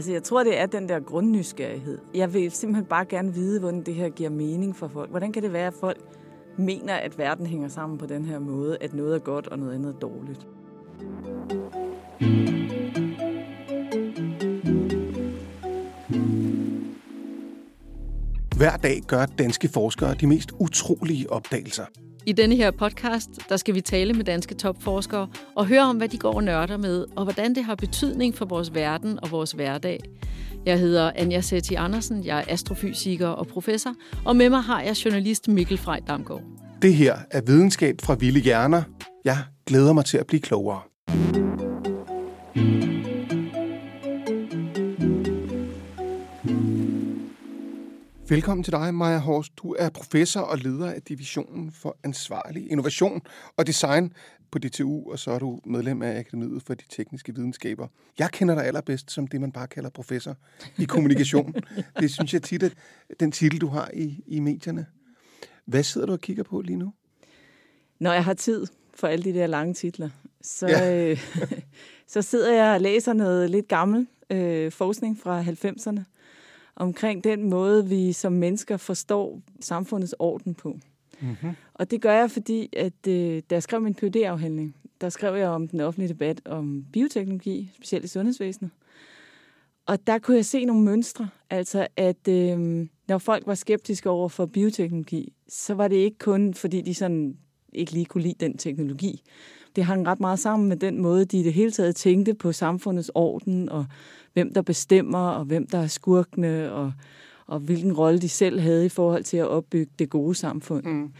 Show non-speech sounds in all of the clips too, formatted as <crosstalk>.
Altså, jeg tror, det er den der grundnysgerrighed. Jeg vil simpelthen bare gerne vide, hvordan det her giver mening for folk. Hvordan kan det være, at folk mener, at verden hænger sammen på den her måde, at noget er godt og noget andet er dårligt? Hver dag gør danske forskere de mest utrolige opdagelser. I denne her podcast, der skal vi tale med danske topforskere og høre om, hvad de går og nørder med, og hvordan det har betydning for vores verden og vores hverdag. Jeg hedder Anja Setti Andersen, jeg er astrofysiker og professor, og med mig har jeg journalist Mikkel Frej Damgaard. Det her er videnskab fra Ville Hjerner. Jeg glæder mig til at blive klogere. Velkommen til dig, Maja Horst. Du er professor og leder af Divisionen for Ansvarlig Innovation og Design på DTU, og så er du medlem af Akademiet for de Tekniske Videnskaber. Jeg kender dig allerbedst som det, man bare kalder professor i kommunikation. <laughs> det synes jeg tit er den titel, du har i, i medierne. Hvad sidder du og kigger på lige nu? Når jeg har tid for alle de der lange titler, så, ja. øh, <laughs> så sidder jeg og læser noget lidt gammel øh, forskning fra 90'erne omkring den måde, vi som mennesker forstår samfundets orden på. Mm-hmm. Og det gør jeg, fordi at øh, da jeg skrev min phd afhandling der skrev jeg om den offentlige debat om bioteknologi, specielt i sundhedsvæsenet. Og der kunne jeg se nogle mønstre, altså at øh, når folk var skeptiske over for bioteknologi, så var det ikke kun, fordi de sådan ikke lige kunne lide den teknologi. Det hang ret meget sammen med den måde, de i det hele taget tænkte på samfundets orden, og hvem der bestemmer, og hvem der er skurkene, og, og hvilken rolle de selv havde i forhold til at opbygge det gode samfund. Mm.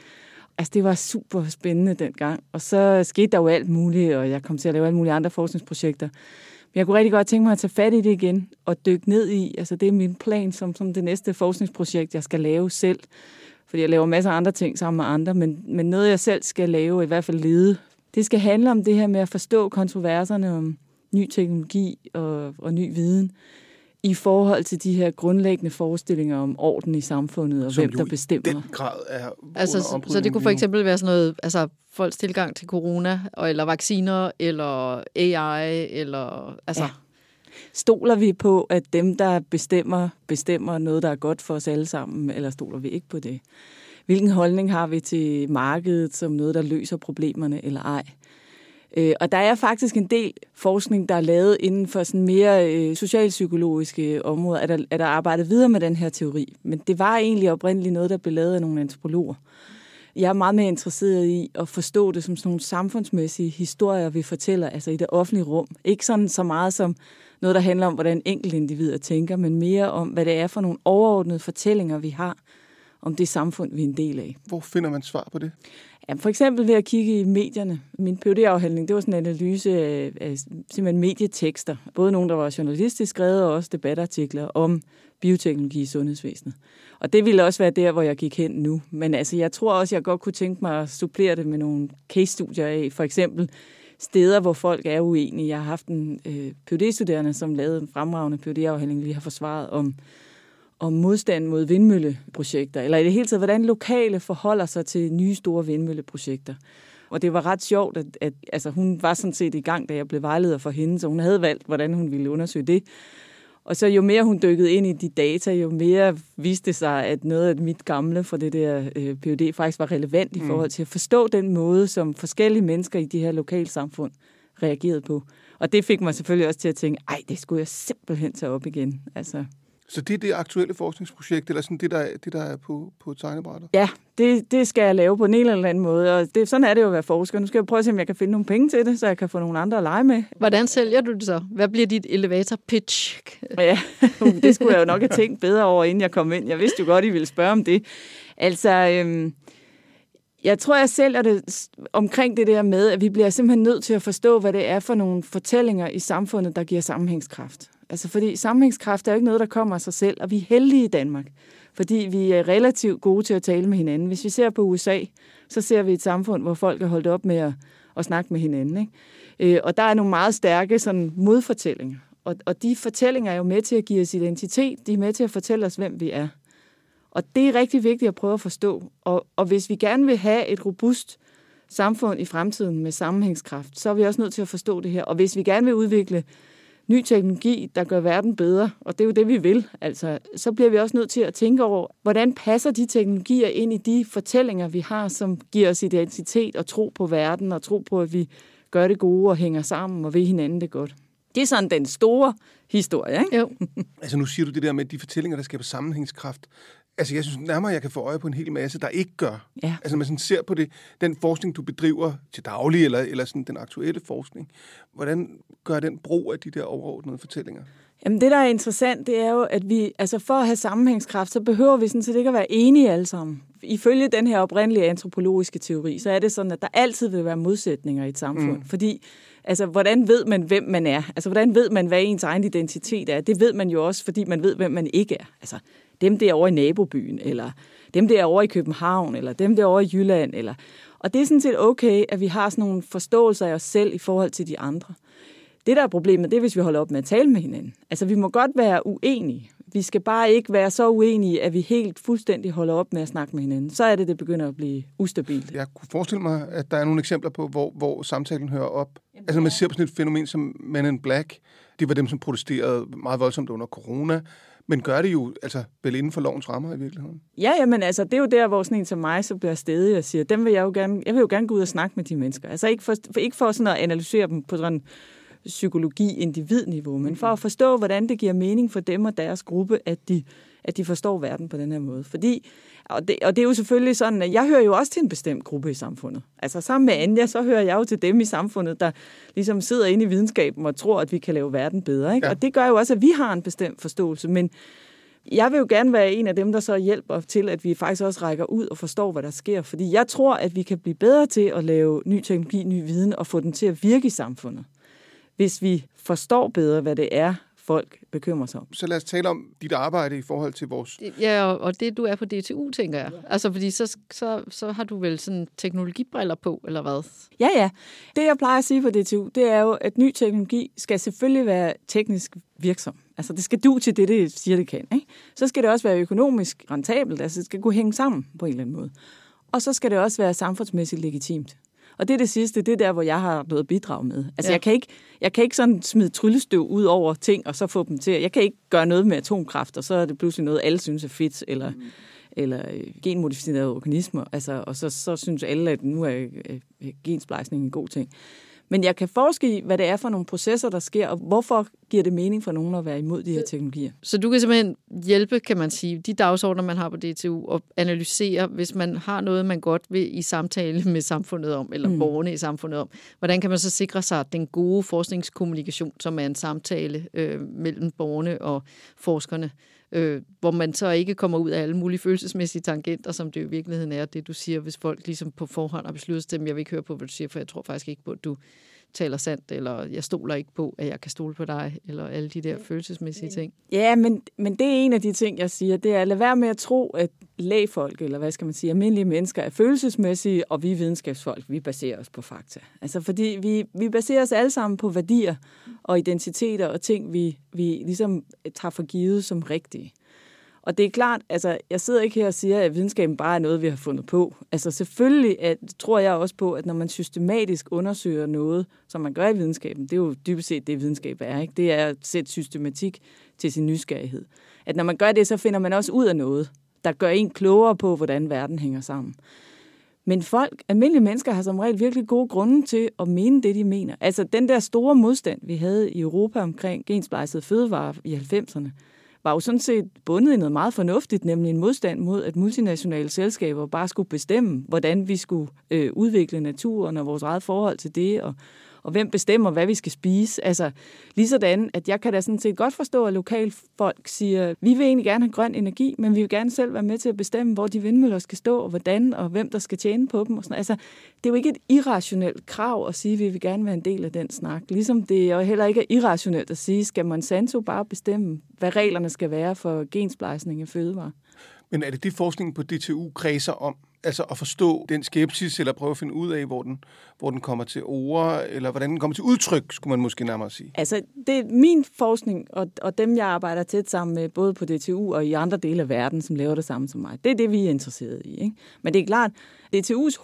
Altså, det var super spændende dengang. Og så skete der jo alt muligt, og jeg kom til at lave alle mulige andre forskningsprojekter. Men jeg kunne rigtig godt tænke mig at tage fat i det igen og dykke ned i, altså det er min plan som, som det næste forskningsprojekt, jeg skal lave selv. Fordi jeg laver masser af andre ting sammen med andre, men, men noget jeg selv skal lave, i hvert fald lede, det skal handle om det her med at forstå kontroverserne om ny teknologi og, og ny viden i forhold til de her grundlæggende forestillinger om orden i samfundet og Som hvem der bestemmer. den grad er altså, så, så det kunne for eksempel være sådan noget, altså folks tilgang til corona, eller vacciner, eller AI, eller altså... Ja. Stoler vi på, at dem, der bestemmer, bestemmer noget, der er godt for os alle sammen, eller stoler vi ikke på det? Hvilken holdning har vi til markedet som noget, der løser problemerne, eller ej? Øh, og der er faktisk en del forskning, der er lavet inden for sådan mere øh, socialpsykologiske områder, at der, at der arbejdet videre med den her teori. Men det var egentlig oprindeligt noget, der blev lavet af nogle antropologer. Jeg er meget mere interesseret i at forstå det som sådan nogle samfundsmæssige historier, vi fortæller, altså i det offentlige rum. Ikke sådan så meget som noget, der handler om, hvordan enkelte individer tænker, men mere om, hvad det er for nogle overordnede fortællinger, vi har om det samfund, vi er en del af. Hvor finder man svar på det? Ja, for eksempel ved at kigge i medierne. Min phd afhandling det var sådan en analyse af, af simpelthen medietekster. Både nogle, der var journalistisk skrevet, og også debatartikler om bioteknologi i sundhedsvæsenet. Og det ville også være der, hvor jeg gik hen nu. Men altså, jeg tror også, jeg godt kunne tænke mig at supplere det med nogle case-studier af. For eksempel steder, hvor folk er uenige. Jeg har haft en øh, phd studerende som lavede en fremragende phd afhandling lige har forsvaret om om modstand mod vindmølleprojekter, eller i det hele taget, hvordan lokale forholder sig til nye store vindmølleprojekter. Og det var ret sjovt, at, at altså, hun var sådan set i gang, da jeg blev vejleder for hende, så hun havde valgt, hvordan hun ville undersøge det. Og så jo mere hun dykkede ind i de data, jo mere viste sig, at noget af mit gamle fra det der øh, PhD faktisk var relevant i mm. forhold til at forstå den måde, som forskellige mennesker i de her lokalsamfund reagerede på. Og det fik mig selvfølgelig også til at tænke, ej, det skulle jeg simpelthen tage op igen. Altså, så det er det aktuelle forskningsprojekt, eller sådan det, der, det, der er på, på tegnebrættet? Ja, det, det skal jeg lave på en eller anden måde, og det, sådan er det jo at være forsker. Nu skal jeg prøve at se, om jeg kan finde nogle penge til det, så jeg kan få nogle andre at lege med. Hvordan sælger du det så? Hvad bliver dit elevator pitch? Ja, <laughs> det skulle jeg jo nok have tænkt bedre over, inden jeg kom ind. Jeg vidste jo godt, I ville spørge om det. Altså, øhm, jeg tror, jeg sælger det omkring det der med, at vi bliver simpelthen nødt til at forstå, hvad det er for nogle fortællinger i samfundet, der giver sammenhængskraft. Altså, fordi sammenhængskraft er jo ikke noget, der kommer af sig selv, og vi er heldige i Danmark, fordi vi er relativt gode til at tale med hinanden. Hvis vi ser på USA, så ser vi et samfund, hvor folk er holdt op med at, at snakke med hinanden. Ikke? Øh, og der er nogle meget stærke sådan, modfortællinger. Og, og de fortællinger er jo med til at give os identitet, de er med til at fortælle os, hvem vi er. Og det er rigtig vigtigt at prøve at forstå. Og, og hvis vi gerne vil have et robust samfund i fremtiden med sammenhængskraft, så er vi også nødt til at forstå det her. Og hvis vi gerne vil udvikle ny teknologi, der gør verden bedre, og det er jo det, vi vil, altså, så bliver vi også nødt til at tænke over, hvordan passer de teknologier ind i de fortællinger, vi har, som giver os identitet og tro på verden, og tro på, at vi gør det gode og hænger sammen og ved hinanden det godt. Det er sådan den store historie, ikke? Jo. <laughs> Altså nu siger du det der med de fortællinger, der skaber sammenhængskraft. Altså jeg synes nærmere, jeg kan få øje på en hel masse, der ikke gør. Ja. Altså man sådan ser på det, den forskning, du bedriver til daglig, eller, eller sådan den aktuelle forskning, hvordan gør den brug af de der overordnede fortællinger? Jamen det, der er interessant, det er jo, at vi, altså for at have sammenhængskraft, så behøver vi sådan set ikke at være enige alle sammen. Ifølge den her oprindelige antropologiske teori, så er det sådan, at der altid vil være modsætninger i et samfund. Mm. Fordi, altså, hvordan ved man, hvem man er? Altså, hvordan ved man, hvad ens egen identitet er? Det ved man jo også, fordi man ved, hvem man ikke er. Altså, dem derovre i nabobyen, eller dem derovre i København, eller dem derovre i Jylland. Eller... Og det er sådan set okay, at vi har sådan nogle forståelser af os selv i forhold til de andre. Det, der er problemet, det er, hvis vi holder op med at tale med hinanden. Altså, vi må godt være uenige. Vi skal bare ikke være så uenige, at vi helt fuldstændig holder op med at snakke med hinanden. Så er det, det begynder at blive ustabilt. Jeg kunne forestille mig, at der er nogle eksempler på, hvor, hvor samtalen hører op. Altså man ser på sådan et fænomen som Men in Black. Det var dem, som protesterede meget voldsomt under corona. Men gør det jo altså vel inden for lovens rammer i virkeligheden. Ja, men altså, det er jo der, hvor sådan en som mig så bliver stedig og siger, dem vil jeg jo gerne, jeg vil jo gerne gå ud og snakke med de mennesker. Altså ikke for, for, ikke for sådan at analysere dem på sådan psykologi-individniveau, men for at forstå, hvordan det giver mening for dem og deres gruppe, at de, at de forstår verden på den her måde. Fordi, og det, og det er jo selvfølgelig sådan, at jeg hører jo også til en bestemt gruppe i samfundet. Altså sammen med Anja, så hører jeg jo til dem i samfundet, der ligesom sidder inde i videnskaben og tror, at vi kan lave verden bedre. Ikke? Ja. Og det gør jo også, at vi har en bestemt forståelse, men jeg vil jo gerne være en af dem, der så hjælper til, at vi faktisk også rækker ud og forstår, hvad der sker. Fordi jeg tror, at vi kan blive bedre til at lave ny teknologi, ny viden og få den til at virke i samfundet. Hvis vi forstår bedre, hvad det er, folk bekymrer sig om. Så lad os tale om dit arbejde i forhold til vores... Ja, og- og det du er på DTU, tænker jeg. Altså, fordi så, så, så har du vel sådan teknologibriller på, eller hvad? Ja, ja. Det, jeg plejer at sige på DTU, det er jo, at ny teknologi skal selvfølgelig være teknisk virksom. Altså, det skal du til det, det siger, det kan. Ikke? Så skal det også være økonomisk rentabelt. Altså, det skal kunne hænge sammen på en eller anden måde. Og så skal det også være samfundsmæssigt legitimt. Og det er det sidste, det er der, hvor jeg har noget at bidrage med. Altså, Ja. jeg, kan ikke, jeg kan ikke sådan smide tryllestøv ud over ting, og så få dem til. Jeg kan ikke gøre noget med atomkraft, og så er det pludselig noget, alle synes er fedt, eller, mm. eller øh, genmodificerede organismer. Altså, og så, så synes alle, at nu er øh, øh, gensplejsning en god ting. Men jeg kan forske i, hvad det er for nogle processer, der sker, og hvorfor giver det mening for nogen at være imod de her teknologier. Så du kan simpelthen hjælpe, kan man sige, de dagsordner, man har på DTU, og analysere, hvis man har noget, man godt vil i samtale med samfundet om, eller mm. borgerne i samfundet om. Hvordan kan man så sikre sig den gode forskningskommunikation, som er en samtale øh, mellem borgerne og forskerne, øh, hvor man så ikke kommer ud af alle mulige følelsesmæssige tangenter, som det jo i virkeligheden er, det du siger, hvis folk ligesom på forhånd har besluttet sig, jeg vil ikke høre på, hvad du siger, for jeg tror faktisk ikke på, at du taler sandt, eller jeg stoler ikke på, at jeg kan stole på dig, eller alle de der følelsesmæssige ting. Ja, men, men det er en af de ting, jeg siger, det er at lade være med at tro, at lægfolk, eller hvad skal man sige, almindelige mennesker er følelsesmæssige, og vi videnskabsfolk, vi baserer os på fakta. Altså fordi vi, vi baserer os alle sammen på værdier og identiteter og ting, vi, vi ligesom tager for givet som rigtige. Og det er klart, altså, jeg sidder ikke her og siger, at videnskaben bare er noget, vi har fundet på. Altså selvfølgelig at, tror jeg også på, at når man systematisk undersøger noget, som man gør i videnskaben, det er jo dybest set det, videnskab er, ikke? det er at sætte systematik til sin nysgerrighed. At når man gør det, så finder man også ud af noget, der gør en klogere på, hvordan verden hænger sammen. Men folk, almindelige mennesker, har som regel virkelig gode grunde til at mene det, de mener. Altså den der store modstand, vi havde i Europa omkring gensplejsede fødevarer i 90'erne, var jo sådan set bundet i noget meget fornuftigt, nemlig en modstand mod, at multinationale selskaber bare skulle bestemme, hvordan vi skulle øh, udvikle naturen og vores eget forhold til det, og, og hvem bestemmer, hvad vi skal spise. Altså, lige sådan, at jeg kan da sådan set godt forstå, at lokalfolk siger, vi vil egentlig gerne have grøn energi, men vi vil gerne selv være med til at bestemme, hvor de vindmøller skal stå, og hvordan, og hvem der skal tjene på dem. Og sådan. Altså, det er jo ikke et irrationelt krav at sige, at vi vil gerne være en del af den snak. Ligesom det jo heller ikke er irrationelt at sige, skal Monsanto bare bestemme, hvad reglerne skal være for gensplejsning af fødevarer. Men er det det, forskningen på DTU kredser om? Altså at forstå den skepsis, eller prøve at finde ud af, hvor den, hvor den kommer til ord, eller hvordan den kommer til udtryk, skulle man måske nærmere sige. Altså, det er min forskning, og, og dem, jeg arbejder tæt sammen med, både på DTU og i andre dele af verden, som laver det samme som mig. Det er det, vi er interesseret i. Ikke? Men det er klart, DTU's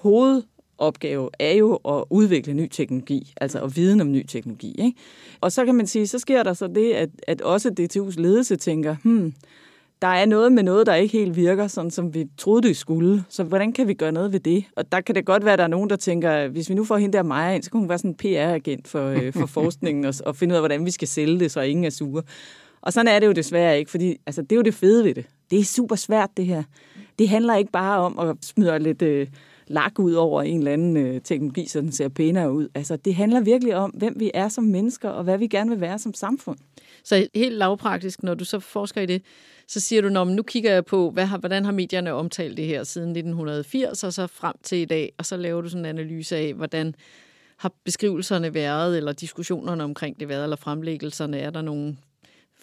opgave er jo at udvikle ny teknologi, altså at viden om ny teknologi. Ikke? Og så kan man sige, så sker der så det, at, at også DTU's ledelse tænker, hmm, der er noget med noget, der ikke helt virker, sådan som vi troede, det skulle. Så hvordan kan vi gøre noget ved det? Og der kan det godt være, at der er nogen, der tænker, hvis vi nu får hende der Maja ind, så kan hun være sådan en PR-agent for, øh, <laughs> for forskningen og, og finde ud af, hvordan vi skal sælge det, så ingen er sure. Og sådan er det jo desværre ikke, fordi altså, det er jo det fede ved det. Det er super svært, det her. Det handler ikke bare om at smide lidt øh, lak ud over en eller anden øh, teknologi, så den ser pænere ud. Altså, det handler virkelig om, hvem vi er som mennesker, og hvad vi gerne vil være som samfund. Så helt lavpraktisk, når du så forsker i det, så siger du, nu kigger jeg på, hvad har, hvordan har medierne omtalt det her siden 1980 og så frem til i dag, og så laver du sådan en analyse af, hvordan har beskrivelserne været, eller diskussionerne omkring det været, eller fremlæggelserne, er der nogle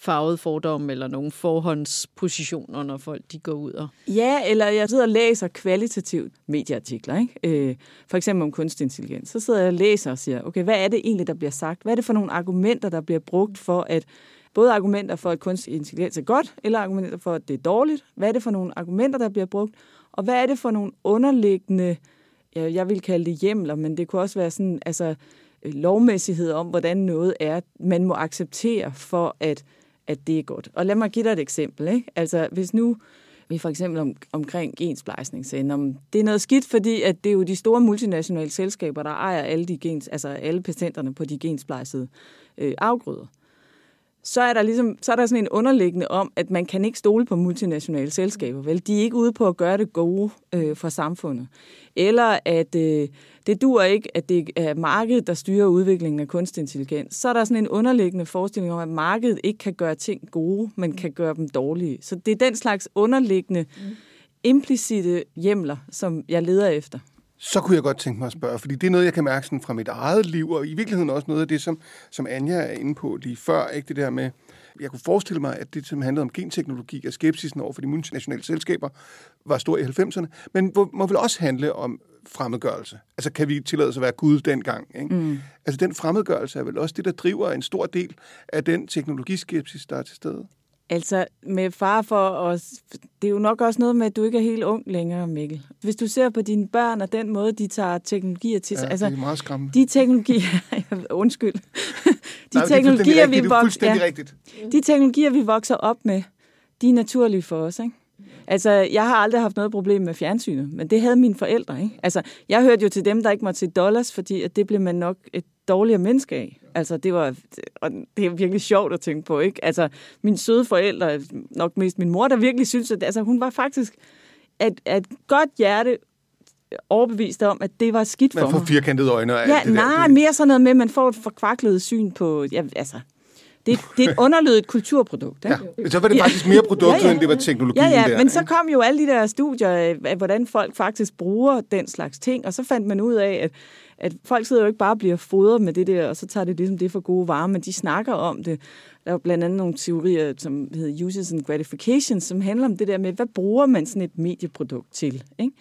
farvede fordomme eller nogle forhåndspositioner, når folk de går ud og... Ja, eller jeg sidder og læser kvalitativt medieartikler, ikke? Øh, for eksempel om kunstig intelligens. Så sidder jeg og læser og siger, okay, hvad er det egentlig, der bliver sagt? Hvad er det for nogle argumenter, der bliver brugt for at både argumenter for, at kunstig intelligens er godt, eller argumenter for, at det er dårligt. Hvad er det for nogle argumenter, der bliver brugt? Og hvad er det for nogle underliggende, jeg vil kalde det hjemler, men det kunne også være sådan, altså øh, lovmæssighed om, hvordan noget er, man må acceptere for, at, at det er godt. Og lad mig give dig et eksempel. Ikke? Altså, hvis nu vi for eksempel om, omkring gensplejsning sagde, om det er noget skidt, fordi at det er jo de store multinationale selskaber, der ejer alle, de gens, altså alle patenterne på de gensplejsede øh, afgrøder så er der ligesom så er der sådan en underliggende om, at man kan ikke stole på multinationale selskaber. Vel? De er ikke ude på at gøre det gode øh, for samfundet. Eller at øh, det dur ikke, at det er markedet, der styrer udviklingen af kunstig intelligens. Så er der sådan en underliggende forestilling om, at markedet ikke kan gøre ting gode, men kan gøre dem dårlige. Så det er den slags underliggende, implicite hjemler, som jeg leder efter så kunne jeg godt tænke mig at spørge, fordi det er noget, jeg kan mærke sådan fra mit eget liv, og i virkeligheden også noget af det, som, som Anja er inde på lige før, ikke det der med, jeg kunne forestille mig, at det, som handlede om genteknologi og skepsisen over for de multinationale selskaber, var stor i 90'erne, men må vel også handle om fremmedgørelse. Altså, kan vi tillade os at være Gud dengang? Ikke? Mm. Altså, den fremmedgørelse er vel også det, der driver en stor del af den teknologiskepsis, der er til stede? Altså, med far for os, det er jo nok også noget med, at du ikke er helt ung længere, Mikkel. Hvis du ser på dine børn og den måde, de tager teknologier til sig. Ja, altså, det er meget skræmmende. De teknologier, <laughs> undskyld. <laughs> De Nej, teknologier, vi vokser, ja, De teknologier, vi vokser op med, de er naturlige for os, ikke? Altså, jeg har aldrig haft noget problem med fjernsynet, men det havde mine forældre, ikke? Altså, jeg hørte jo til dem, der ikke måtte se dollars, fordi at det blev man nok et dårligere menneske af. Altså, det var, og det er virkelig sjovt at tænke på, ikke? Altså, min søde forældre, nok mest min mor, der virkelig synes, at altså, hun var faktisk et, et godt hjerte overbevist om, at det var skidt for mig. Man får firkantede øjne og ja, det nej, der. mere sådan noget med, at man får et forkvaklet syn på, ja, altså, det, det er et underlødigt kulturprodukt. Ikke? Ja, så var det faktisk mere produktet, ja, ja. end det var teknologien ja, ja, der. men så kom jo alle de der studier af, hvordan folk faktisk bruger den slags ting, og så fandt man ud af, at at folk sidder jo ikke bare og bliver fodret med det der, og så tager det ligesom det for gode varer, men de snakker om det. Der er blandt andet nogle teorier, som hedder uses and gratification, som handler om det der med, hvad bruger man sådan et medieprodukt til? Ikke?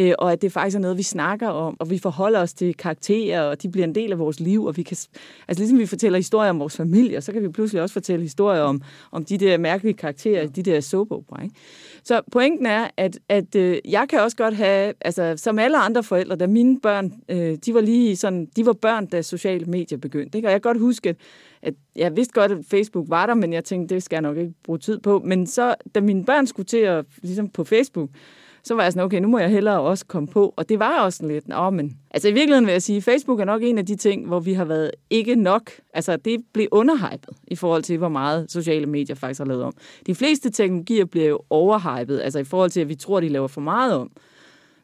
Øh, og at det faktisk er noget, vi snakker om, og vi forholder os til karakterer, og de bliver en del af vores liv, og vi kan, altså ligesom vi fortæller historier om vores familie, så kan vi pludselig også fortælle historier om, om de der mærkelige karakterer, de der soap opera, ikke? Så pointen er, at, at øh, jeg kan også godt have, altså som alle andre forældre, da mine børn, øh, de var lige sådan, de var børn, da sociale medier begyndte, ikke? og jeg kan godt huske, at, at jeg vidste godt, at Facebook var der, men jeg tænkte, det skal jeg nok ikke bruge tid på. Men så, da mine børn skulle til at, ligesom på Facebook, så var jeg sådan, okay, nu må jeg hellere også komme på. Og det var også sådan lidt, nå, men... Altså i virkeligheden vil jeg sige, Facebook er nok en af de ting, hvor vi har været ikke nok. Altså det blev underhypet i forhold til, hvor meget sociale medier faktisk har lavet om. De fleste teknologier bliver jo overhypet, altså i forhold til, at vi tror, de laver for meget om.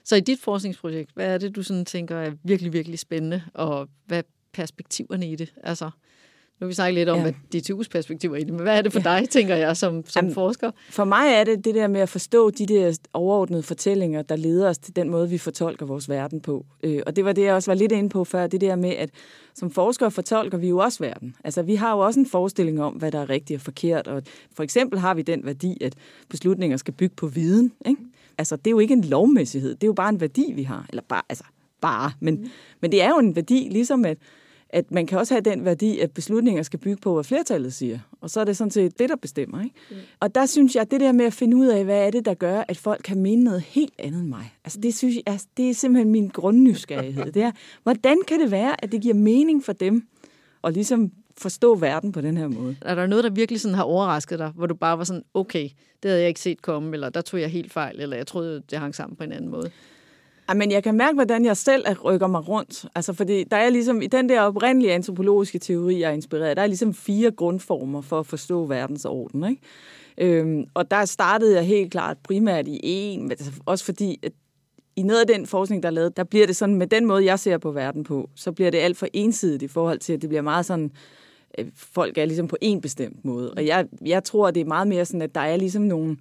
Så i dit forskningsprojekt, hvad er det, du sådan tænker er virkelig, virkelig spændende, og hvad perspektiverne i det? Altså, nu vi snakket lidt om, ja. hvad DTU's perspektiver i det, men hvad er det for ja. dig, tænker jeg, som, som Jamen, forsker? For mig er det det der med at forstå de der overordnede fortællinger, der leder os til den måde, vi fortolker vores verden på. Øh, og det var det, jeg også var lidt inde på før, det der med, at som forskere fortolker vi jo også verden. Altså, vi har jo også en forestilling om, hvad der er rigtigt og forkert. Og for eksempel har vi den værdi, at beslutninger skal bygge på viden. Ikke? Altså, det er jo ikke en lovmæssighed, det er jo bare en værdi, vi har. Eller bare, altså, bare. Men, mm. men det er jo en værdi, ligesom at at man kan også have den værdi, at beslutninger skal bygge på, hvad flertallet siger. Og så er det sådan set det, der bestemmer. Ikke? Mm. Og der synes jeg, at det der med at finde ud af, hvad er det, der gør, at folk kan mene noget helt andet end mig. Altså det, synes jeg, altså, det er simpelthen min grundnysgerrighed. Det er, hvordan kan det være, at det giver mening for dem at ligesom forstå verden på den her måde? Er der noget, der virkelig sådan har overrasket dig, hvor du bare var sådan, okay, det havde jeg ikke set komme, eller der tog jeg helt fejl, eller jeg troede, det hang sammen på en anden måde? Men jeg kan mærke, hvordan jeg selv rykker mig rundt. Altså, fordi der er ligesom, i den der oprindelige antropologiske teori, jeg er inspireret, der er ligesom fire grundformer for at forstå verdensorden. Ikke? Øhm, og der startede jeg helt klart primært i en, altså også fordi, at i noget af den forskning, der er lavet, der bliver det sådan, med den måde, jeg ser på verden på, så bliver det alt for ensidigt i forhold til, at det bliver meget sådan, øh, folk er ligesom på en bestemt måde. Og jeg, jeg tror, at det er meget mere sådan, at der er ligesom nogle,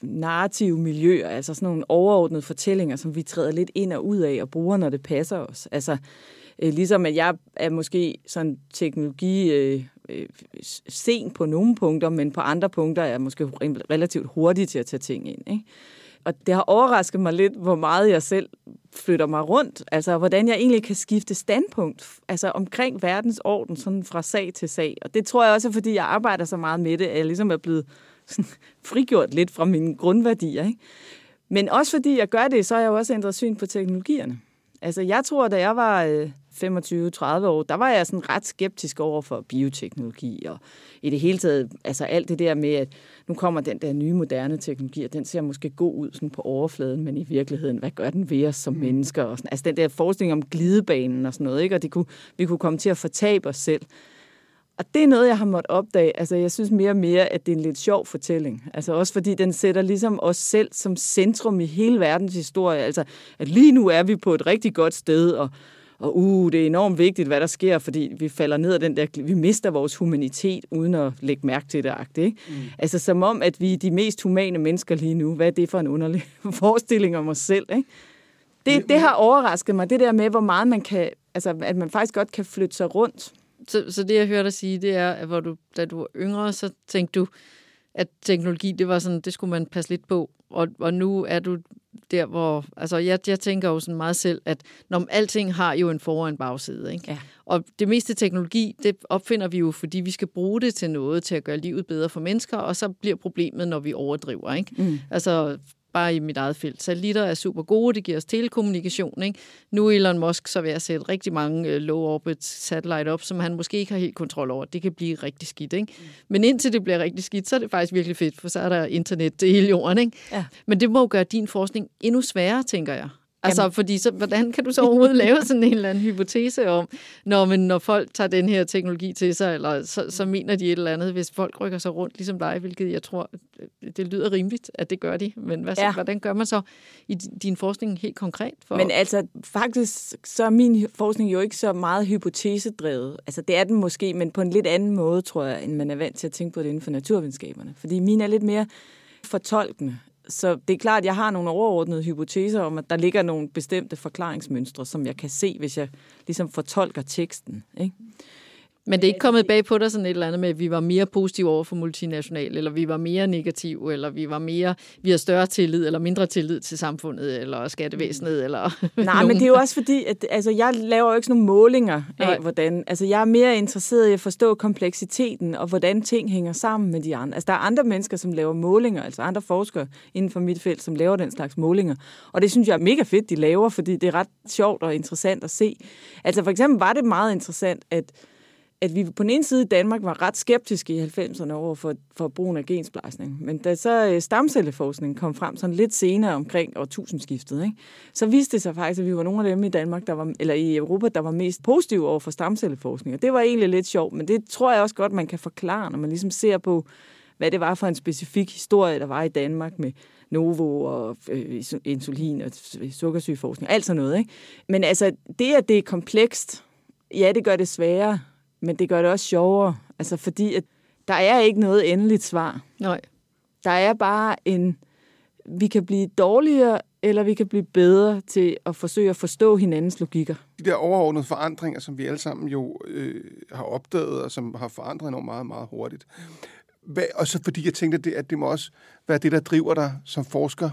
narrative miljøer, altså sådan nogle overordnede fortællinger, som vi træder lidt ind og ud af og bruger, når det passer os. Altså, øh, ligesom at jeg er måske sådan teknologi øh, øh, sen på nogle punkter, men på andre punkter er jeg måske relativt hurtig til at tage ting ind. Ikke? Og det har overrasket mig lidt, hvor meget jeg selv flytter mig rundt. Altså, hvordan jeg egentlig kan skifte standpunkt altså omkring verdens orden, sådan fra sag til sag. Og det tror jeg også er, fordi jeg arbejder så meget med det, at jeg ligesom er blevet frigjort lidt fra mine grundværdier. Ikke? Men også fordi jeg gør det, så har jeg jo også ændret syn på teknologierne. Altså, jeg tror, da jeg var 25-30 år, der var jeg sådan ret skeptisk over for bioteknologi og i det hele taget, altså alt det der med, at nu kommer den der nye moderne teknologi, og den ser måske god ud sådan på overfladen, men i virkeligheden, hvad gør den ved os som mm. mennesker? Og sådan, altså den der forskning om glidebanen og sådan noget, ikke? og det kunne, vi kunne komme til at fortabe os selv. Og det er noget, jeg har måttet opdage. Altså, jeg synes mere og mere, at det er en lidt sjov fortælling. Altså også fordi den sætter ligesom os selv som centrum i hele verdens historie. Altså, at lige nu er vi på et rigtig godt sted, og, og uh, det er enormt vigtigt, hvad der sker, fordi vi falder ned af den der, vi mister vores humanitet, uden at lægge mærke til det. Ikke? Mm. Altså som om, at vi er de mest humane mennesker lige nu. Hvad er det for en underlig <laughs> forestilling om os selv? Ikke? Det, det har overrasket mig, det der med, hvor meget man kan, altså at man faktisk godt kan flytte sig rundt så, så det, jeg hørte dig sige, det er, at hvor du, da du var yngre, så tænkte du, at teknologi, det var sådan, det skulle man passe lidt på. Og, og nu er du der, hvor... Altså, jeg, jeg tænker jo sådan meget selv, at når alting har jo en for- og en bagside, ikke? Ja. Og det meste teknologi, det opfinder vi jo, fordi vi skal bruge det til noget, til at gøre livet bedre for mennesker, og så bliver problemet, når vi overdriver, ikke? Mm. Altså, bare i mit eget felt. Satellitter er super gode, det giver os telekommunikation. Ikke? Nu er Elon Musk så ved at sætte rigtig mange øh, low-orbit satellite op, som han måske ikke har helt kontrol over. Det kan blive rigtig skidt. Ikke? Mm. Men indtil det bliver rigtig skidt, så er det faktisk virkelig fedt, for så er der internet til hele jorden. Ikke? Ja. Men det må jo gøre din forskning endnu sværere, tænker jeg. Altså, Jamen. fordi så, hvordan kan du så overhovedet lave sådan en eller anden hypotese om, når, men når folk tager den her teknologi til sig, eller så, så mener de et eller andet, hvis folk rykker sig rundt ligesom dig, hvilket jeg tror, det lyder rimeligt, at det gør de. Men hvad, ja. så, hvordan gør man så i din forskning helt konkret? For... Men altså, faktisk så er min forskning jo ikke så meget hypotesedrevet. Altså, det er den måske, men på en lidt anden måde, tror jeg, end man er vant til at tænke på det inden for naturvidenskaberne. Fordi min er lidt mere fortolkende så det er klart, at jeg har nogle overordnede hypoteser om, at der ligger nogle bestemte forklaringsmønstre, som jeg kan se, hvis jeg ligesom fortolker teksten. Ikke? Men det er ikke kommet bag på dig sådan et eller andet med, at vi var mere positive over for multinational, eller vi var mere negative, eller vi var mere, vi har større tillid, eller mindre tillid til samfundet, eller skattevæsenet, eller <laughs> Nej, nogen. men det er jo også fordi, at altså, jeg laver jo ikke sådan nogle målinger af, Nej. hvordan, altså jeg er mere interesseret i at forstå kompleksiteten, og hvordan ting hænger sammen med de andre. Altså der er andre mennesker, som laver målinger, altså andre forskere inden for mit felt, som laver den slags målinger. Og det synes jeg er mega fedt, de laver, fordi det er ret sjovt og interessant at se. Altså for eksempel var det meget interessant, at at vi på den ene side i Danmark var ret skeptiske i 90'erne over for, for brugen af gensplejsning. Men da så øh, stamcelleforskningen kom frem sådan lidt senere omkring årtusindskiftet, ikke, så viste det sig faktisk, at vi var nogle af dem i Danmark, der var, eller i Europa, der var mest positive over for stamcelleforskning. Og det var egentlig lidt sjovt, men det tror jeg også godt, man kan forklare, når man ligesom ser på, hvad det var for en specifik historie, der var i Danmark med Novo og øh, insulin og sukkersygeforskning, alt sådan noget. Ikke? Men altså, det, at det er komplekst, ja, det gør det sværere men det gør det også sjovere. Altså fordi, at der er ikke noget endeligt svar. Nej. Der er bare en... Vi kan blive dårligere, eller vi kan blive bedre til at forsøge at forstå hinandens logikker. De der overordnede forandringer, som vi alle sammen jo øh, har opdaget, og som har forandret enormt meget, meget hurtigt. Hvad, og så fordi jeg tænkte, at det, at det må også være det, der driver dig som forsker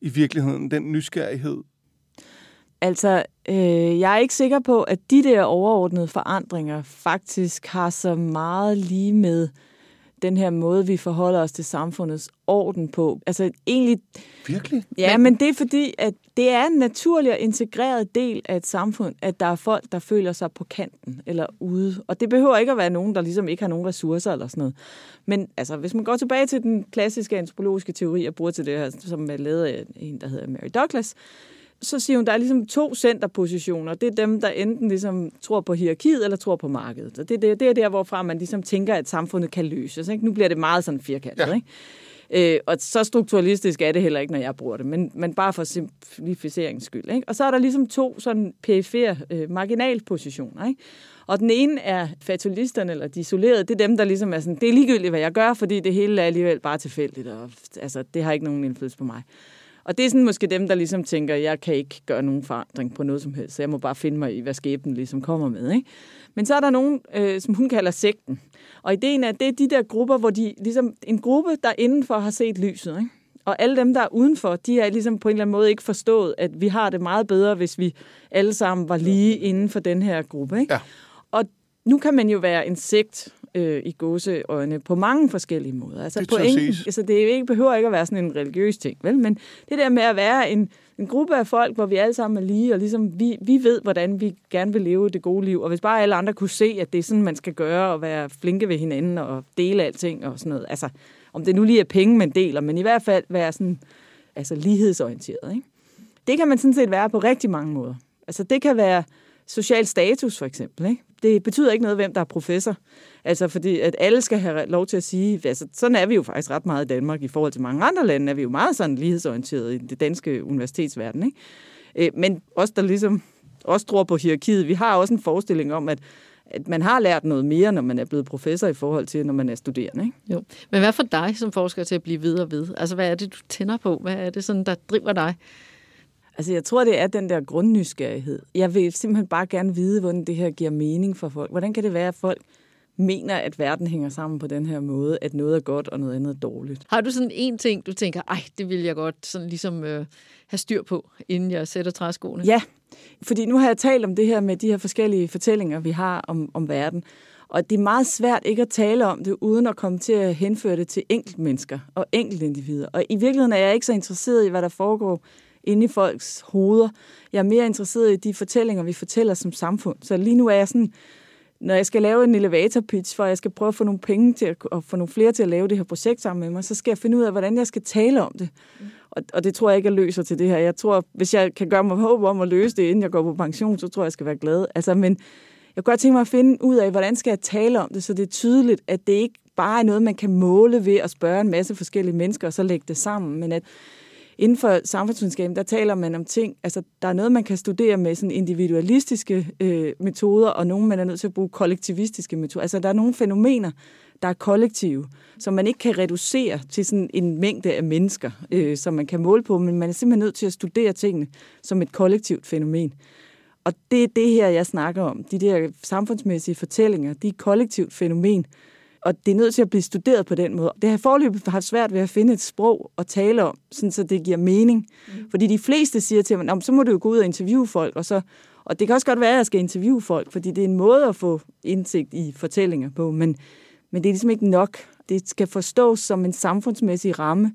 i virkeligheden, den nysgerrighed Altså, øh, jeg er ikke sikker på, at de der overordnede forandringer faktisk har så meget lige med den her måde, vi forholder os til samfundets orden på. Altså egentlig... Virkelig? Ja, men det er fordi, at det er en naturlig og integreret del af et samfund, at der er folk, der føler sig på kanten eller ude. Og det behøver ikke at være nogen, der ligesom ikke har nogen ressourcer eller sådan noget. Men altså, hvis man går tilbage til den klassiske antropologiske teori, jeg bruger til det her, som er lavet af en, der hedder Mary Douglas, så siger hun, der er ligesom to centerpositioner. Det er dem, der enten ligesom tror på hierarkiet eller tror på markedet. Og det, det, det er der, hvorfra man ligesom tænker, at samfundet kan løses. Ikke? Nu bliver det meget sådan firkantet. Ja. Ikke? Øh, og så strukturalistisk er det heller ikke, når jeg bruger det, men, men bare for simplificeringens skyld. Ikke? Og så er der ligesom to sådan perifere øh, marginalpositioner. Ikke? Og den ene er fatulisterne, eller de isolerede, det er dem, der ligesom er sådan, det er ligegyldigt, hvad jeg gør, fordi det hele er alligevel bare tilfældigt, og altså, det har ikke nogen indflydelse på mig. Og det er sådan måske dem, der ligesom tænker, jeg kan ikke gøre nogen forandring på noget som helst, så jeg må bare finde mig i, hvad skæbnen ligesom kommer med. Ikke? Men så er der nogen, øh, som hun kalder sekten. Og ideen er, at det er de der grupper, hvor de ligesom, en gruppe, der indenfor har set lyset. Ikke? Og alle dem, der er udenfor, de er ligesom på en eller anden måde ikke forstået, at vi har det meget bedre, hvis vi alle sammen var lige inden for den her gruppe. Ikke? Ja. Og nu kan man jo være en sekt, øh, i gåseøjne på mange forskellige måder. Altså, det pointen, altså, det ikke, behøver ikke at være sådan en religiøs ting, vel? men det der med at være en, en gruppe af folk, hvor vi alle sammen er lige, og ligesom vi, vi ved, hvordan vi gerne vil leve det gode liv. Og hvis bare alle andre kunne se, at det er sådan, man skal gøre, og være flinke ved hinanden, og dele alting og sådan noget. Altså, om det nu lige er penge, man deler, men i hvert fald være sådan, altså lighedsorienteret. Ikke? Det kan man sådan set være på rigtig mange måder. Altså, det kan være social status, for eksempel. Ikke? Det betyder ikke noget, hvem der er professor. Altså, fordi at alle skal have lov til at sige, altså, sådan er vi jo faktisk ret meget i Danmark i forhold til mange andre lande, er vi jo meget sådan lighedsorienteret i det danske universitetsverden, ikke? Øh, men også der ligesom også tror på hierarkiet, vi har også en forestilling om, at at man har lært noget mere, når man er blevet professor i forhold til, når man er studerende. Ikke? Jo. Men hvad for dig som forsker til at blive videre ved? Altså, hvad er det, du tænder på? Hvad er det, sådan, der driver dig? Altså, jeg tror, det er den der grundnysgerrighed. Jeg vil simpelthen bare gerne vide, hvordan det her giver mening for folk. Hvordan kan det være, at folk mener, at verden hænger sammen på den her måde, at noget er godt og noget andet er dårligt. Har du sådan en ting, du tænker, ej, det vil jeg godt sådan ligesom øh, have styr på, inden jeg sætter træskoene? Ja, fordi nu har jeg talt om det her med de her forskellige fortællinger, vi har om, om verden. Og det er meget svært ikke at tale om det, uden at komme til at henføre det til enkeltmennesker og enkeltindivider. Og i virkeligheden er jeg ikke så interesseret i, hvad der foregår inde i folks hoveder. Jeg er mere interesseret i de fortællinger, vi fortæller som samfund. Så lige nu er jeg sådan når jeg skal lave en elevator pitch, for jeg skal prøve at få nogle penge til at, og få nogle flere til at lave det her projekt sammen med mig, så skal jeg finde ud af, hvordan jeg skal tale om det. Mm. Og, og det tror jeg ikke, jeg løser til det her. Jeg tror, hvis jeg kan gøre mig håb om at løse det, inden jeg går på pension, så tror jeg, jeg skal være glad. Altså, men jeg kunne godt tænke mig at finde ud af, hvordan skal jeg tale om det, så det er tydeligt, at det ikke bare er noget, man kan måle ved at spørge en masse forskellige mennesker, og så lægge det sammen, men at inden for samfundsvidenskaben, der taler man om ting, altså der er noget, man kan studere med sådan individualistiske øh, metoder, og nogle, man er nødt til at bruge kollektivistiske metoder. Altså der er nogle fænomener, der er kollektive, som man ikke kan reducere til sådan en mængde af mennesker, øh, som man kan måle på, men man er simpelthen nødt til at studere tingene som et kollektivt fænomen. Og det er det her, jeg snakker om. De der samfundsmæssige fortællinger, de er et kollektivt fænomen, og det er nødt til at blive studeret på den måde. Det har forløbet haft svært ved at finde et sprog at tale om, sådan så det giver mening. Mm. Fordi de fleste siger til mig, så må du jo gå ud og interviewe folk, og så og det kan også godt være, at jeg skal interviewe folk, fordi det er en måde at få indsigt i fortællinger på, men, men det er ligesom ikke nok. Det skal forstås som en samfundsmæssig ramme,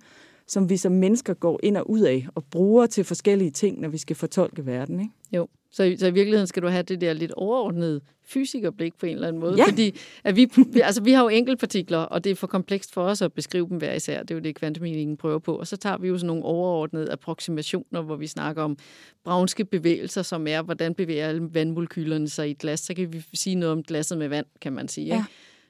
som vi som mennesker går ind og ud af og bruger til forskellige ting, når vi skal fortolke verden. Ikke? Jo, så, så i virkeligheden skal du have det der lidt overordnede fysikerblik på en eller anden måde. Ja. Fordi at vi, altså, vi har jo enkeltpartikler, og det er for komplekst for os at beskrive dem hver især. Det er jo det, kvantemekanikken prøver på. Og så tager vi jo sådan nogle overordnede approximationer, hvor vi snakker om brownske bevægelser, som er, hvordan bevæger alle vandmolekylerne sig i et glas. Så kan vi sige noget om glasset med vand, kan man sige. Ja. Ikke?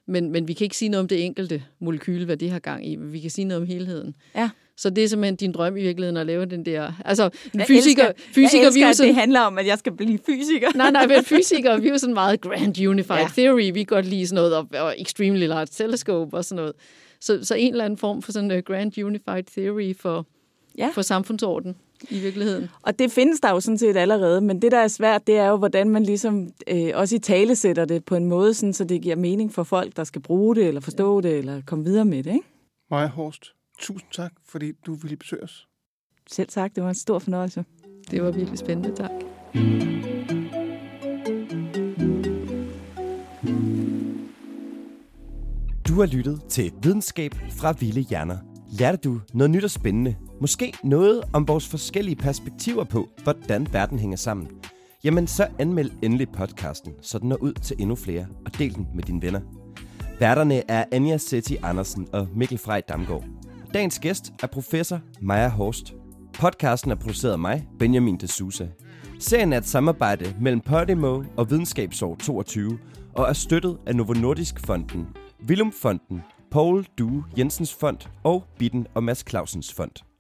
Men, men vi kan ikke sige noget om det enkelte molekyl, hvad det har gang i, men vi kan sige noget om helheden. Ja. Så det er simpelthen din drøm i virkeligheden at lave den der... Altså, jeg fysiker, elsker, fysiker, jeg elsker, vi sådan, det handler om, at jeg skal blive fysiker. nej, nej, men <laughs> fysikere, vi er jo sådan meget grand unified ja. theory. Vi kan godt lide sådan noget, og, og extremely large telescope og sådan noget. Så, så en eller anden form for sådan en uh, grand unified theory for, ja. for samfundsorden i virkeligheden. Og det findes der jo sådan set allerede, men det, der er svært, det er jo, hvordan man ligesom øh, også i tale sætter det på en måde, sådan, så det giver mening for folk, der skal bruge det, eller forstå ja. det, eller komme videre med det. Ikke? Maja Horst, tusind tak, fordi du ville besøge os. Selv tak, det var en stor fornøjelse. Det var virkelig spændende, tak. Du har lyttet til Videnskab fra Vilde Hjerner. Lærte du noget nyt og spændende? Måske noget om vores forskellige perspektiver på, hvordan verden hænger sammen? Jamen så anmeld endelig podcasten, så den når ud til endnu flere, og del den med dine venner. Værterne er Anja Setti Andersen og Mikkel Frej Damgaard. Dagens gæst er professor Maja Horst. Podcasten er produceret af mig, Benjamin de Sousa. Serien er et samarbejde mellem Podimo og Videnskabsår 22, og er støttet af Novo Nordisk Fonden, Willum Fonden, Paul Due Jensens Fond og Bitten og Mads Clausens Fond.